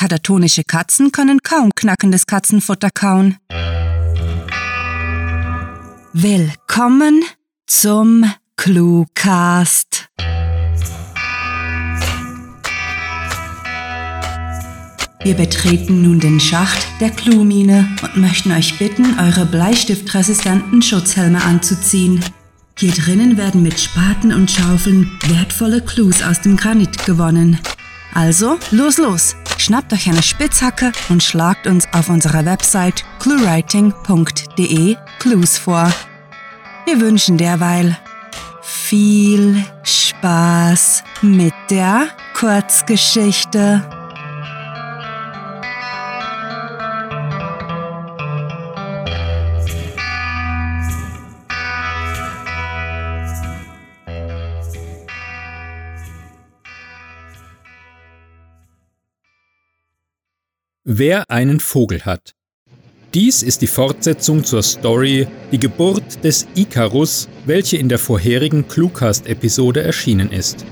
Katatonische Katzen können kaum knackendes Katzenfutter kauen. Willkommen zum Cluecast. Wir betreten nun den Schacht der Cluemine und möchten euch bitten, eure bleistiftresistenten Schutzhelme anzuziehen. Hier drinnen werden mit Spaten und Schaufeln wertvolle Clues aus dem Granit gewonnen. Also, los, los! Schnappt euch eine Spitzhacke und schlagt uns auf unserer Website cluewriting.de Clues vor. Wir wünschen derweil viel Spaß mit der Kurzgeschichte. Wer einen Vogel hat. Dies ist die Fortsetzung zur Story Die Geburt des Icarus, welche in der vorherigen Cluecast-Episode erschienen ist.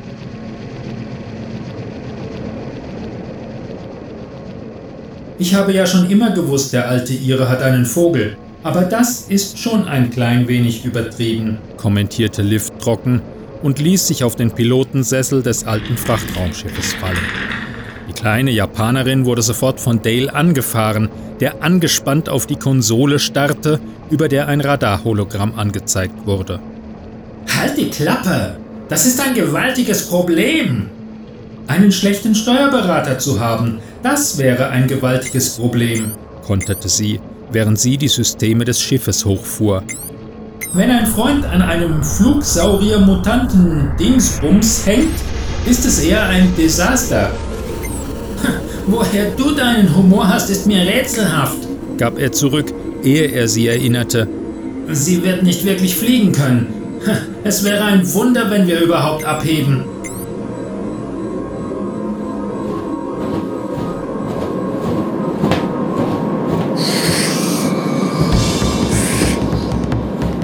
Ich habe ja schon immer gewusst, der alte Ire hat einen Vogel. Aber das ist schon ein klein wenig übertrieben, kommentierte Liv trocken und ließ sich auf den Pilotensessel des alten Frachtraumschiffes fallen. Die kleine Japanerin wurde sofort von Dale angefahren, der angespannt auf die Konsole starrte, über der ein Radarhologramm angezeigt wurde. Halt die Klappe! Das ist ein gewaltiges Problem! Einen schlechten Steuerberater zu haben, das wäre ein gewaltiges Problem, konterte sie, während sie die Systeme des Schiffes hochfuhr. Wenn ein Freund an einem Flugsaurier-Mutanten-Dingsbums hängt, ist es eher ein Desaster. Woher du deinen Humor hast, ist mir rätselhaft, gab er zurück, ehe er sie erinnerte. Sie wird nicht wirklich fliegen können. Es wäre ein Wunder, wenn wir überhaupt abheben.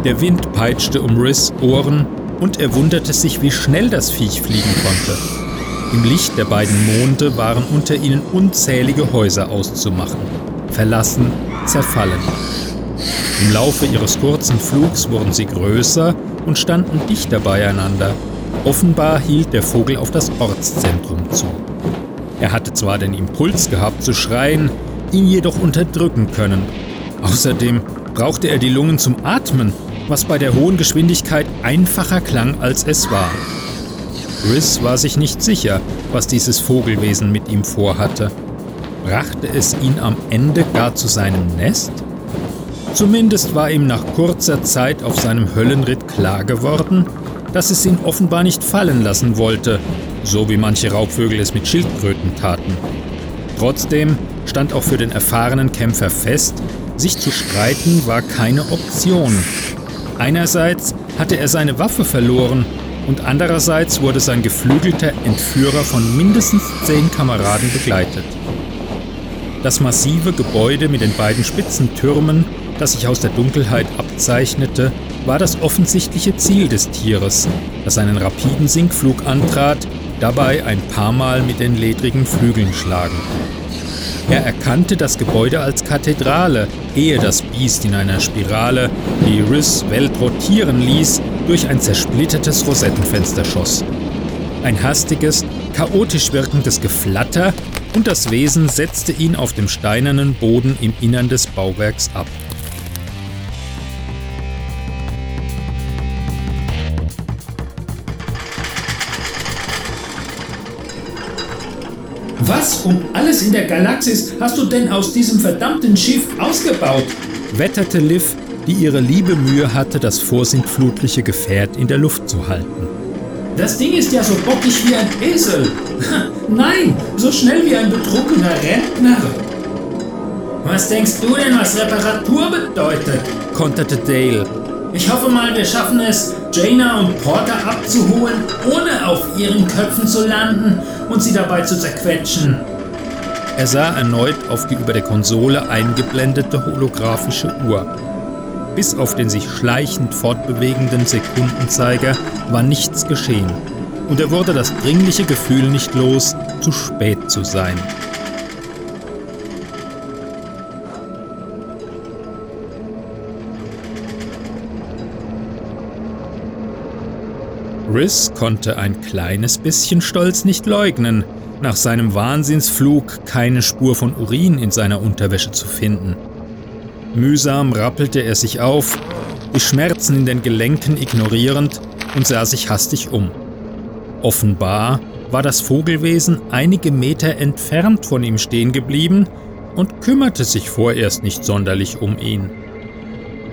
Der Wind peitschte um Riss Ohren und er wunderte sich, wie schnell das Viech fliegen konnte. Im Licht der beiden Monde waren unter ihnen unzählige Häuser auszumachen, verlassen, zerfallen. Im Laufe ihres kurzen Flugs wurden sie größer und standen dichter beieinander. Offenbar hielt der Vogel auf das Ortszentrum zu. Er hatte zwar den Impuls gehabt zu schreien, ihn jedoch unterdrücken können. Außerdem brauchte er die Lungen zum Atmen, was bei der hohen Geschwindigkeit einfacher klang, als es war. Riss war sich nicht sicher, was dieses Vogelwesen mit ihm vorhatte. Brachte es ihn am Ende gar zu seinem Nest? Zumindest war ihm nach kurzer Zeit auf seinem Höllenritt klar geworden, dass es ihn offenbar nicht fallen lassen wollte, so wie manche Raubvögel es mit Schildkröten taten. Trotzdem stand auch für den erfahrenen Kämpfer fest, sich zu streiten war keine Option. Einerseits hatte er seine Waffe verloren und andererseits wurde sein geflügelter Entführer von mindestens zehn Kameraden begleitet. Das massive Gebäude mit den beiden spitzen Türmen, das sich aus der Dunkelheit abzeichnete, war das offensichtliche Ziel des Tieres, das einen rapiden Sinkflug antrat, dabei ein paar Mal mit den ledrigen Flügeln schlagen. Er erkannte das Gebäude als Kathedrale, ehe das Biest in einer Spirale, die Riss Welt rotieren ließ, durch ein zersplittertes Rosettenfenster schoss. Ein hastiges, chaotisch wirkendes Geflatter und das Wesen setzte ihn auf dem steinernen Boden im Innern des Bauwerks ab. Was um alles in der Galaxis hast du denn aus diesem verdammten Schiff ausgebaut? wetterte Liv, die ihre liebe Mühe hatte, das vorsintflutliche Gefährt in der Luft zu halten. Das Ding ist ja so bockig wie ein Esel. Nein, so schnell wie ein betrunkener Rentner. Was denkst du denn, was Reparatur bedeutet? konterte Dale. Ich hoffe mal, wir schaffen es, Jaina und Porter abzuholen, ohne auf ihren Köpfen zu landen und sie dabei zu zerquetschen. Er sah erneut auf die über der Konsole eingeblendete holographische Uhr. Bis auf den sich schleichend fortbewegenden Sekundenzeiger war nichts geschehen. Und er wurde das dringliche Gefühl nicht los, zu spät zu sein. Riss konnte ein kleines bisschen Stolz nicht leugnen, nach seinem Wahnsinnsflug keine Spur von Urin in seiner Unterwäsche zu finden. Mühsam rappelte er sich auf, die Schmerzen in den Gelenken ignorierend und sah sich hastig um. Offenbar war das Vogelwesen einige Meter entfernt von ihm stehen geblieben und kümmerte sich vorerst nicht sonderlich um ihn.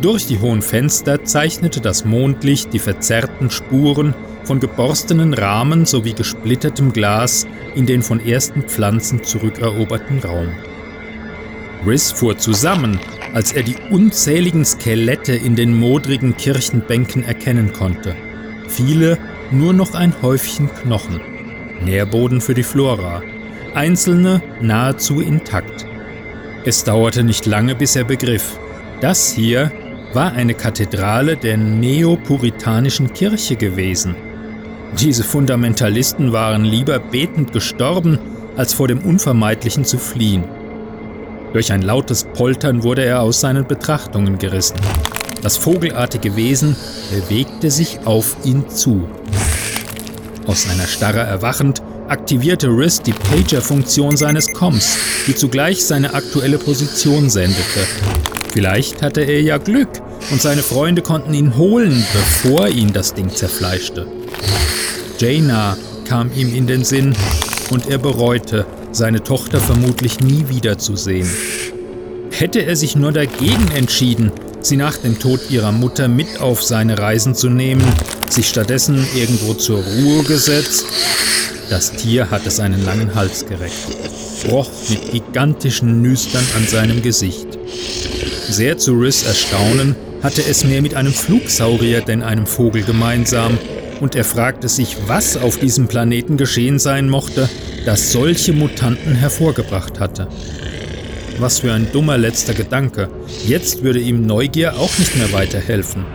Durch die hohen Fenster zeichnete das Mondlicht die verzerrten Spuren von geborstenen Rahmen sowie gesplittertem Glas in den von ersten Pflanzen zurückeroberten Raum. Riss fuhr zusammen, als er die unzähligen Skelette in den modrigen Kirchenbänken erkennen konnte. Viele nur noch ein Häufchen Knochen. Nährboden für die Flora. Einzelne nahezu intakt. Es dauerte nicht lange, bis er begriff, das hier war eine Kathedrale der neopuritanischen Kirche gewesen. Diese Fundamentalisten waren lieber betend gestorben, als vor dem Unvermeidlichen zu fliehen. Durch ein lautes Poltern wurde er aus seinen Betrachtungen gerissen. Das vogelartige Wesen bewegte sich auf ihn zu. Aus seiner Starre erwachend aktivierte Riss die Pager-Funktion seines Coms, die zugleich seine aktuelle Position sendete. Vielleicht hatte er ja Glück und seine Freunde konnten ihn holen, bevor ihn das Ding zerfleischte. Jaina kam ihm in den Sinn und er bereute, seine Tochter vermutlich nie wiederzusehen. Hätte er sich nur dagegen entschieden, sie nach dem Tod ihrer Mutter mit auf seine Reisen zu nehmen, sich stattdessen irgendwo zur Ruhe gesetzt, das Tier hatte seinen langen Hals gereckt, roch mit gigantischen Nüstern an seinem Gesicht. Sehr zu Riss Erstaunen hatte es mehr mit einem Flugsaurier denn einem Vogel gemeinsam, und er fragte sich, was auf diesem Planeten geschehen sein mochte, das solche Mutanten hervorgebracht hatte. Was für ein dummer letzter Gedanke. Jetzt würde ihm Neugier auch nicht mehr weiterhelfen.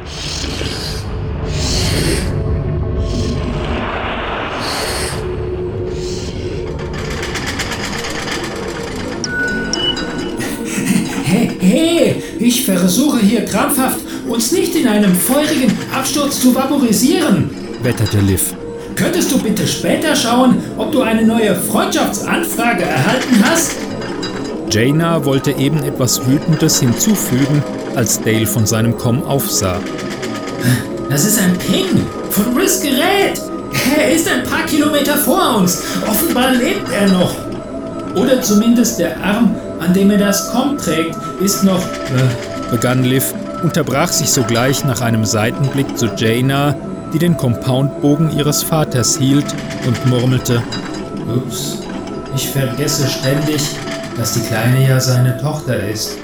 Hey, ich versuche hier krampfhaft, uns nicht in einem feurigen Absturz zu vaporisieren, wetterte Liv. Könntest du bitte später schauen, ob du eine neue Freundschaftsanfrage erhalten hast? Jaina wollte eben etwas Wütendes hinzufügen, als Dale von seinem Com aufsah. Das ist ein Ping von Risk Gerät. Er ist ein paar Kilometer vor uns. Offenbar lebt er noch. Oder zumindest der Arm, an dem er das Com trägt, ist noch. Äh, begann Liv, unterbrach sich sogleich nach einem Seitenblick zu Jaina, die den Compoundbogen ihres Vaters hielt und murmelte: Ups, ich vergesse ständig, dass die Kleine ja seine Tochter ist.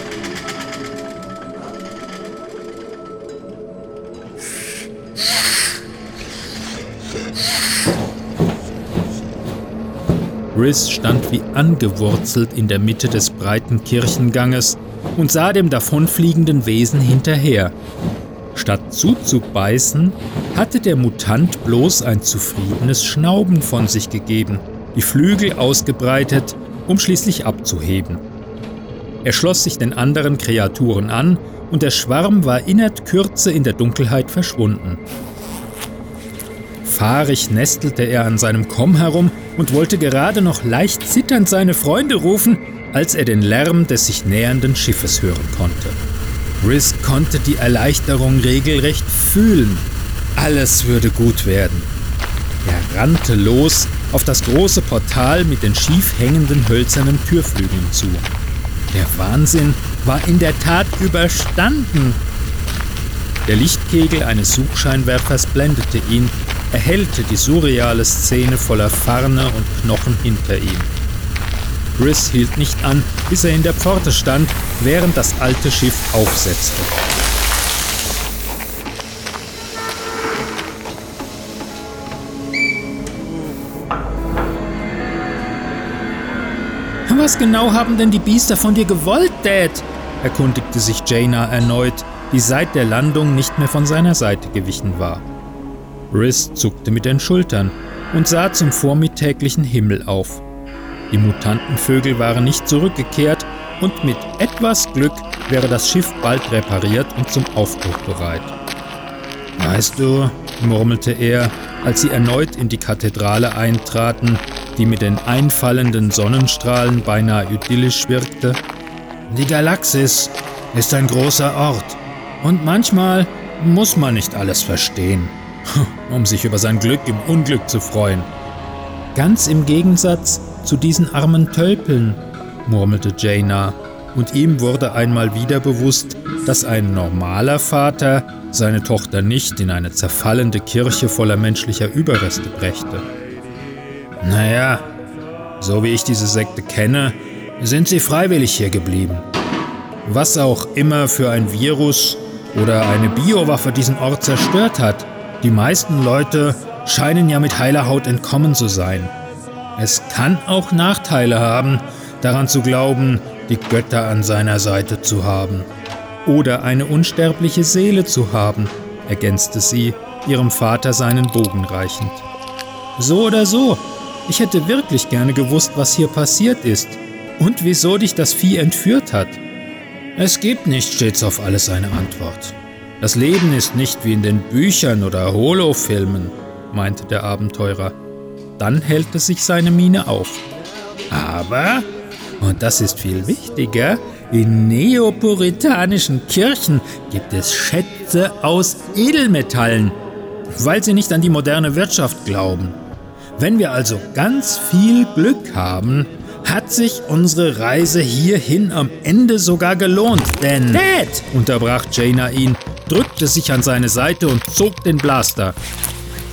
Riss stand wie angewurzelt in der Mitte des breiten Kirchenganges und sah dem davonfliegenden Wesen hinterher. Statt zuzubeißen, hatte der Mutant bloß ein zufriedenes Schnauben von sich gegeben, die Flügel ausgebreitet, um schließlich abzuheben. Er schloss sich den anderen Kreaturen an und der Schwarm war innert Kürze in der Dunkelheit verschwunden. Fahrig nestelte er an seinem Komm herum und wollte gerade noch leicht zitternd seine Freunde rufen, als er den Lärm des sich nähernden Schiffes hören konnte. Riz konnte die Erleichterung regelrecht fühlen. Alles würde gut werden. Er rannte los auf das große Portal mit den schief hängenden hölzernen Türflügeln zu. Der Wahnsinn war in der Tat überstanden. Der Lichtkegel eines Suchscheinwerfers blendete ihn, erhellte die surreale Szene voller Farne und Knochen hinter ihm. Briss hielt nicht an, bis er in der Pforte stand, während das alte Schiff aufsetzte. Was genau haben denn die Biester von dir gewollt, Dad? erkundigte sich Jaina erneut, die seit der Landung nicht mehr von seiner Seite gewichen war. Riss zuckte mit den Schultern und sah zum vormittäglichen Himmel auf. Die Mutantenvögel waren nicht zurückgekehrt und mit etwas Glück wäre das Schiff bald repariert und zum Aufbruch bereit. Weißt du, murmelte er, als sie erneut in die Kathedrale eintraten, die mit den einfallenden Sonnenstrahlen beinahe idyllisch wirkte, die Galaxis ist ein großer Ort und manchmal muss man nicht alles verstehen, um sich über sein Glück im Unglück zu freuen. Ganz im Gegensatz zu diesen armen Tölpeln, murmelte Jaina, und ihm wurde einmal wieder bewusst, dass ein normaler Vater seine Tochter nicht in eine zerfallende Kirche voller menschlicher Überreste brächte. Naja, so wie ich diese Sekte kenne, sind sie freiwillig hier geblieben. Was auch immer für ein Virus oder eine Biowaffe diesen Ort zerstört hat, die meisten Leute scheinen ja mit heiler Haut entkommen zu sein. Es kann auch Nachteile haben, daran zu glauben, die Götter an seiner Seite zu haben. Oder eine unsterbliche Seele zu haben, ergänzte sie, ihrem Vater seinen Bogen reichend. So oder so, ich hätte wirklich gerne gewusst, was hier passiert ist und wieso dich das Vieh entführt hat. Es gibt nicht stets auf alles eine Antwort. Das Leben ist nicht wie in den Büchern oder Holofilmen, meinte der Abenteurer. Dann hellte sich seine Miene auf. Aber, und das ist viel wichtiger, in neopuritanischen Kirchen gibt es Schätze aus Edelmetallen, weil sie nicht an die moderne Wirtschaft glauben. Wenn wir also ganz viel Glück haben, hat sich unsere Reise hierhin am Ende sogar gelohnt, denn... Dad! unterbrach Jaina ihn, drückte sich an seine Seite und zog den Blaster.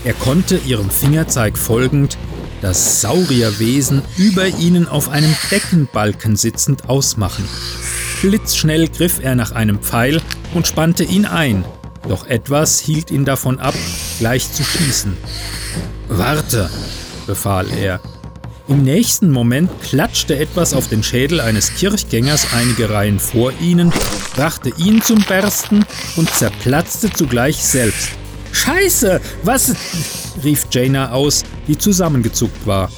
Er konnte ihrem Fingerzeig folgend das Saurierwesen über ihnen auf einem Deckenbalken sitzend ausmachen. Blitzschnell griff er nach einem Pfeil und spannte ihn ein, doch etwas hielt ihn davon ab, gleich zu schießen. Warte, befahl er. Im nächsten Moment klatschte etwas auf den Schädel eines Kirchgängers einige Reihen vor ihnen, brachte ihn zum Bersten und zerplatzte zugleich selbst. Scheiße, was? rief Jaina aus, die zusammengezuckt war.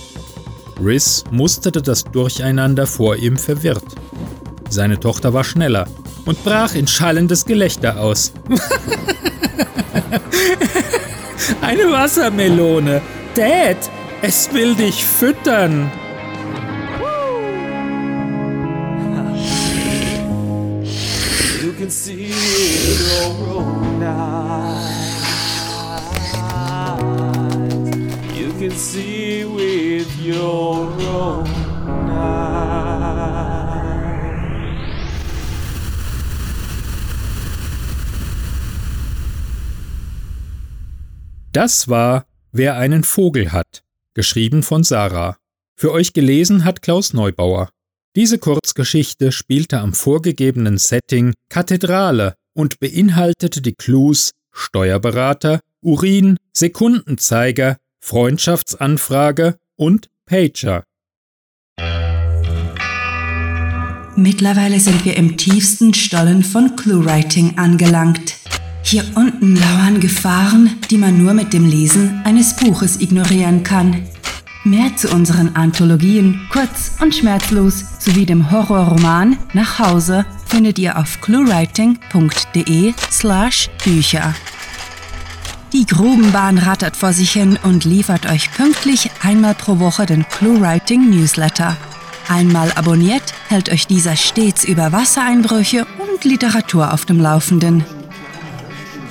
Riz musterte das Durcheinander vor ihm verwirrt. Seine Tochter war schneller und brach in schallendes Gelächter aus. Eine Wassermelone. Dad, es will dich füttern. You can see your see with your own Das war Wer einen Vogel hat, geschrieben von Sarah. Für euch gelesen hat Klaus Neubauer. Diese Kurzgeschichte spielte am vorgegebenen Setting Kathedrale und beinhaltete die Clues Steuerberater, Urin, Sekundenzeiger, Freundschaftsanfrage und Pager. Mittlerweile sind wir im tiefsten Stollen von Clue-Writing angelangt. Hier unten lauern Gefahren, die man nur mit dem Lesen eines Buches ignorieren kann. Mehr zu unseren Anthologien, kurz und schmerzlos, sowie dem Horrorroman Nach Hause findet ihr auf cluewriting.de slash Bücher. Die Grubenbahn rattert vor sich hin und liefert euch pünktlich einmal pro Woche den ClueWriting Newsletter. Einmal abonniert, hält euch dieser stets über Wassereinbrüche und Literatur auf dem Laufenden.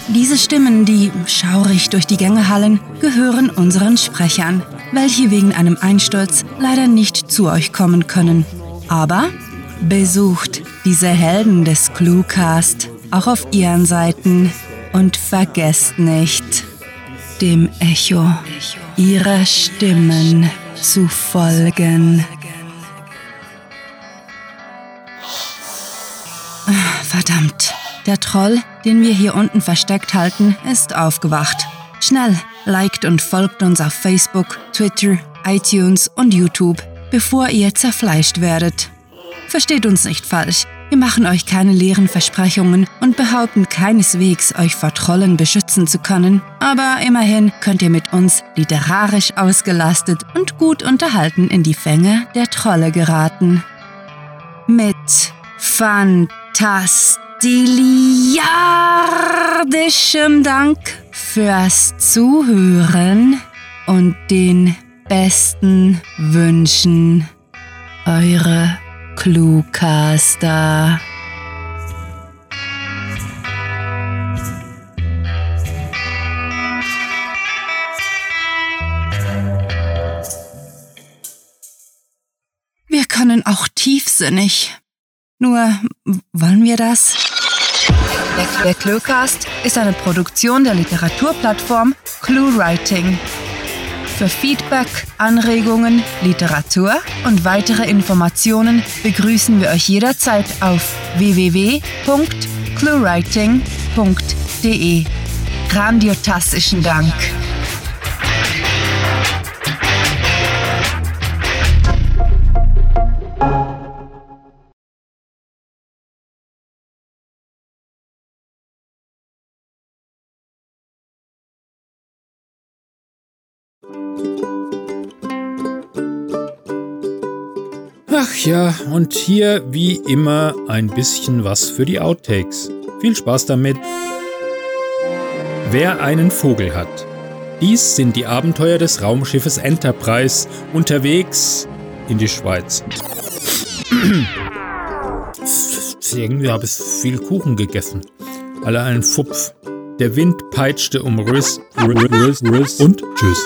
Diese Stimmen, die schaurig durch die Gänge hallen, gehören unseren Sprechern, welche wegen einem Einsturz leider nicht zu euch kommen können. Aber besucht diese Helden des Cluecast auch auf ihren Seiten und vergesst nicht, dem Echo ihrer Stimmen zu folgen. Ah, verdammt. Der Troll, den wir hier unten versteckt halten, ist aufgewacht. Schnell, liked und folgt uns auf Facebook, Twitter, iTunes und YouTube, bevor ihr zerfleischt werdet. Versteht uns nicht falsch, wir machen euch keine leeren Versprechungen und behaupten keineswegs, euch vor Trollen beschützen zu können, aber immerhin könnt ihr mit uns literarisch ausgelastet und gut unterhalten in die Fänge der Trolle geraten. Mit Fantastisch. Diliardischem Dank fürs Zuhören und den besten Wünschen. Eure Cluecaster. Wir können auch tiefsinnig. Nur, wollen wir das? Der, Cluecast ist eine Produktion der Literaturplattform ClueWriting. Für Feedback, Anregungen, Literatur und weitere Informationen begrüßen wir euch jederzeit auf www.cluewriting.de. Grandiotastischen Dank. Ach ja, und hier wie immer ein bisschen was für die Outtakes. Viel Spaß damit. Wer einen Vogel hat. Dies sind die Abenteuer des Raumschiffes Enterprise unterwegs in die Schweiz. Irgendwie habe ich viel Kuchen gegessen. Alle einen Fupf. Der Wind peitschte um Riss, Riss, Riss und Tschüss.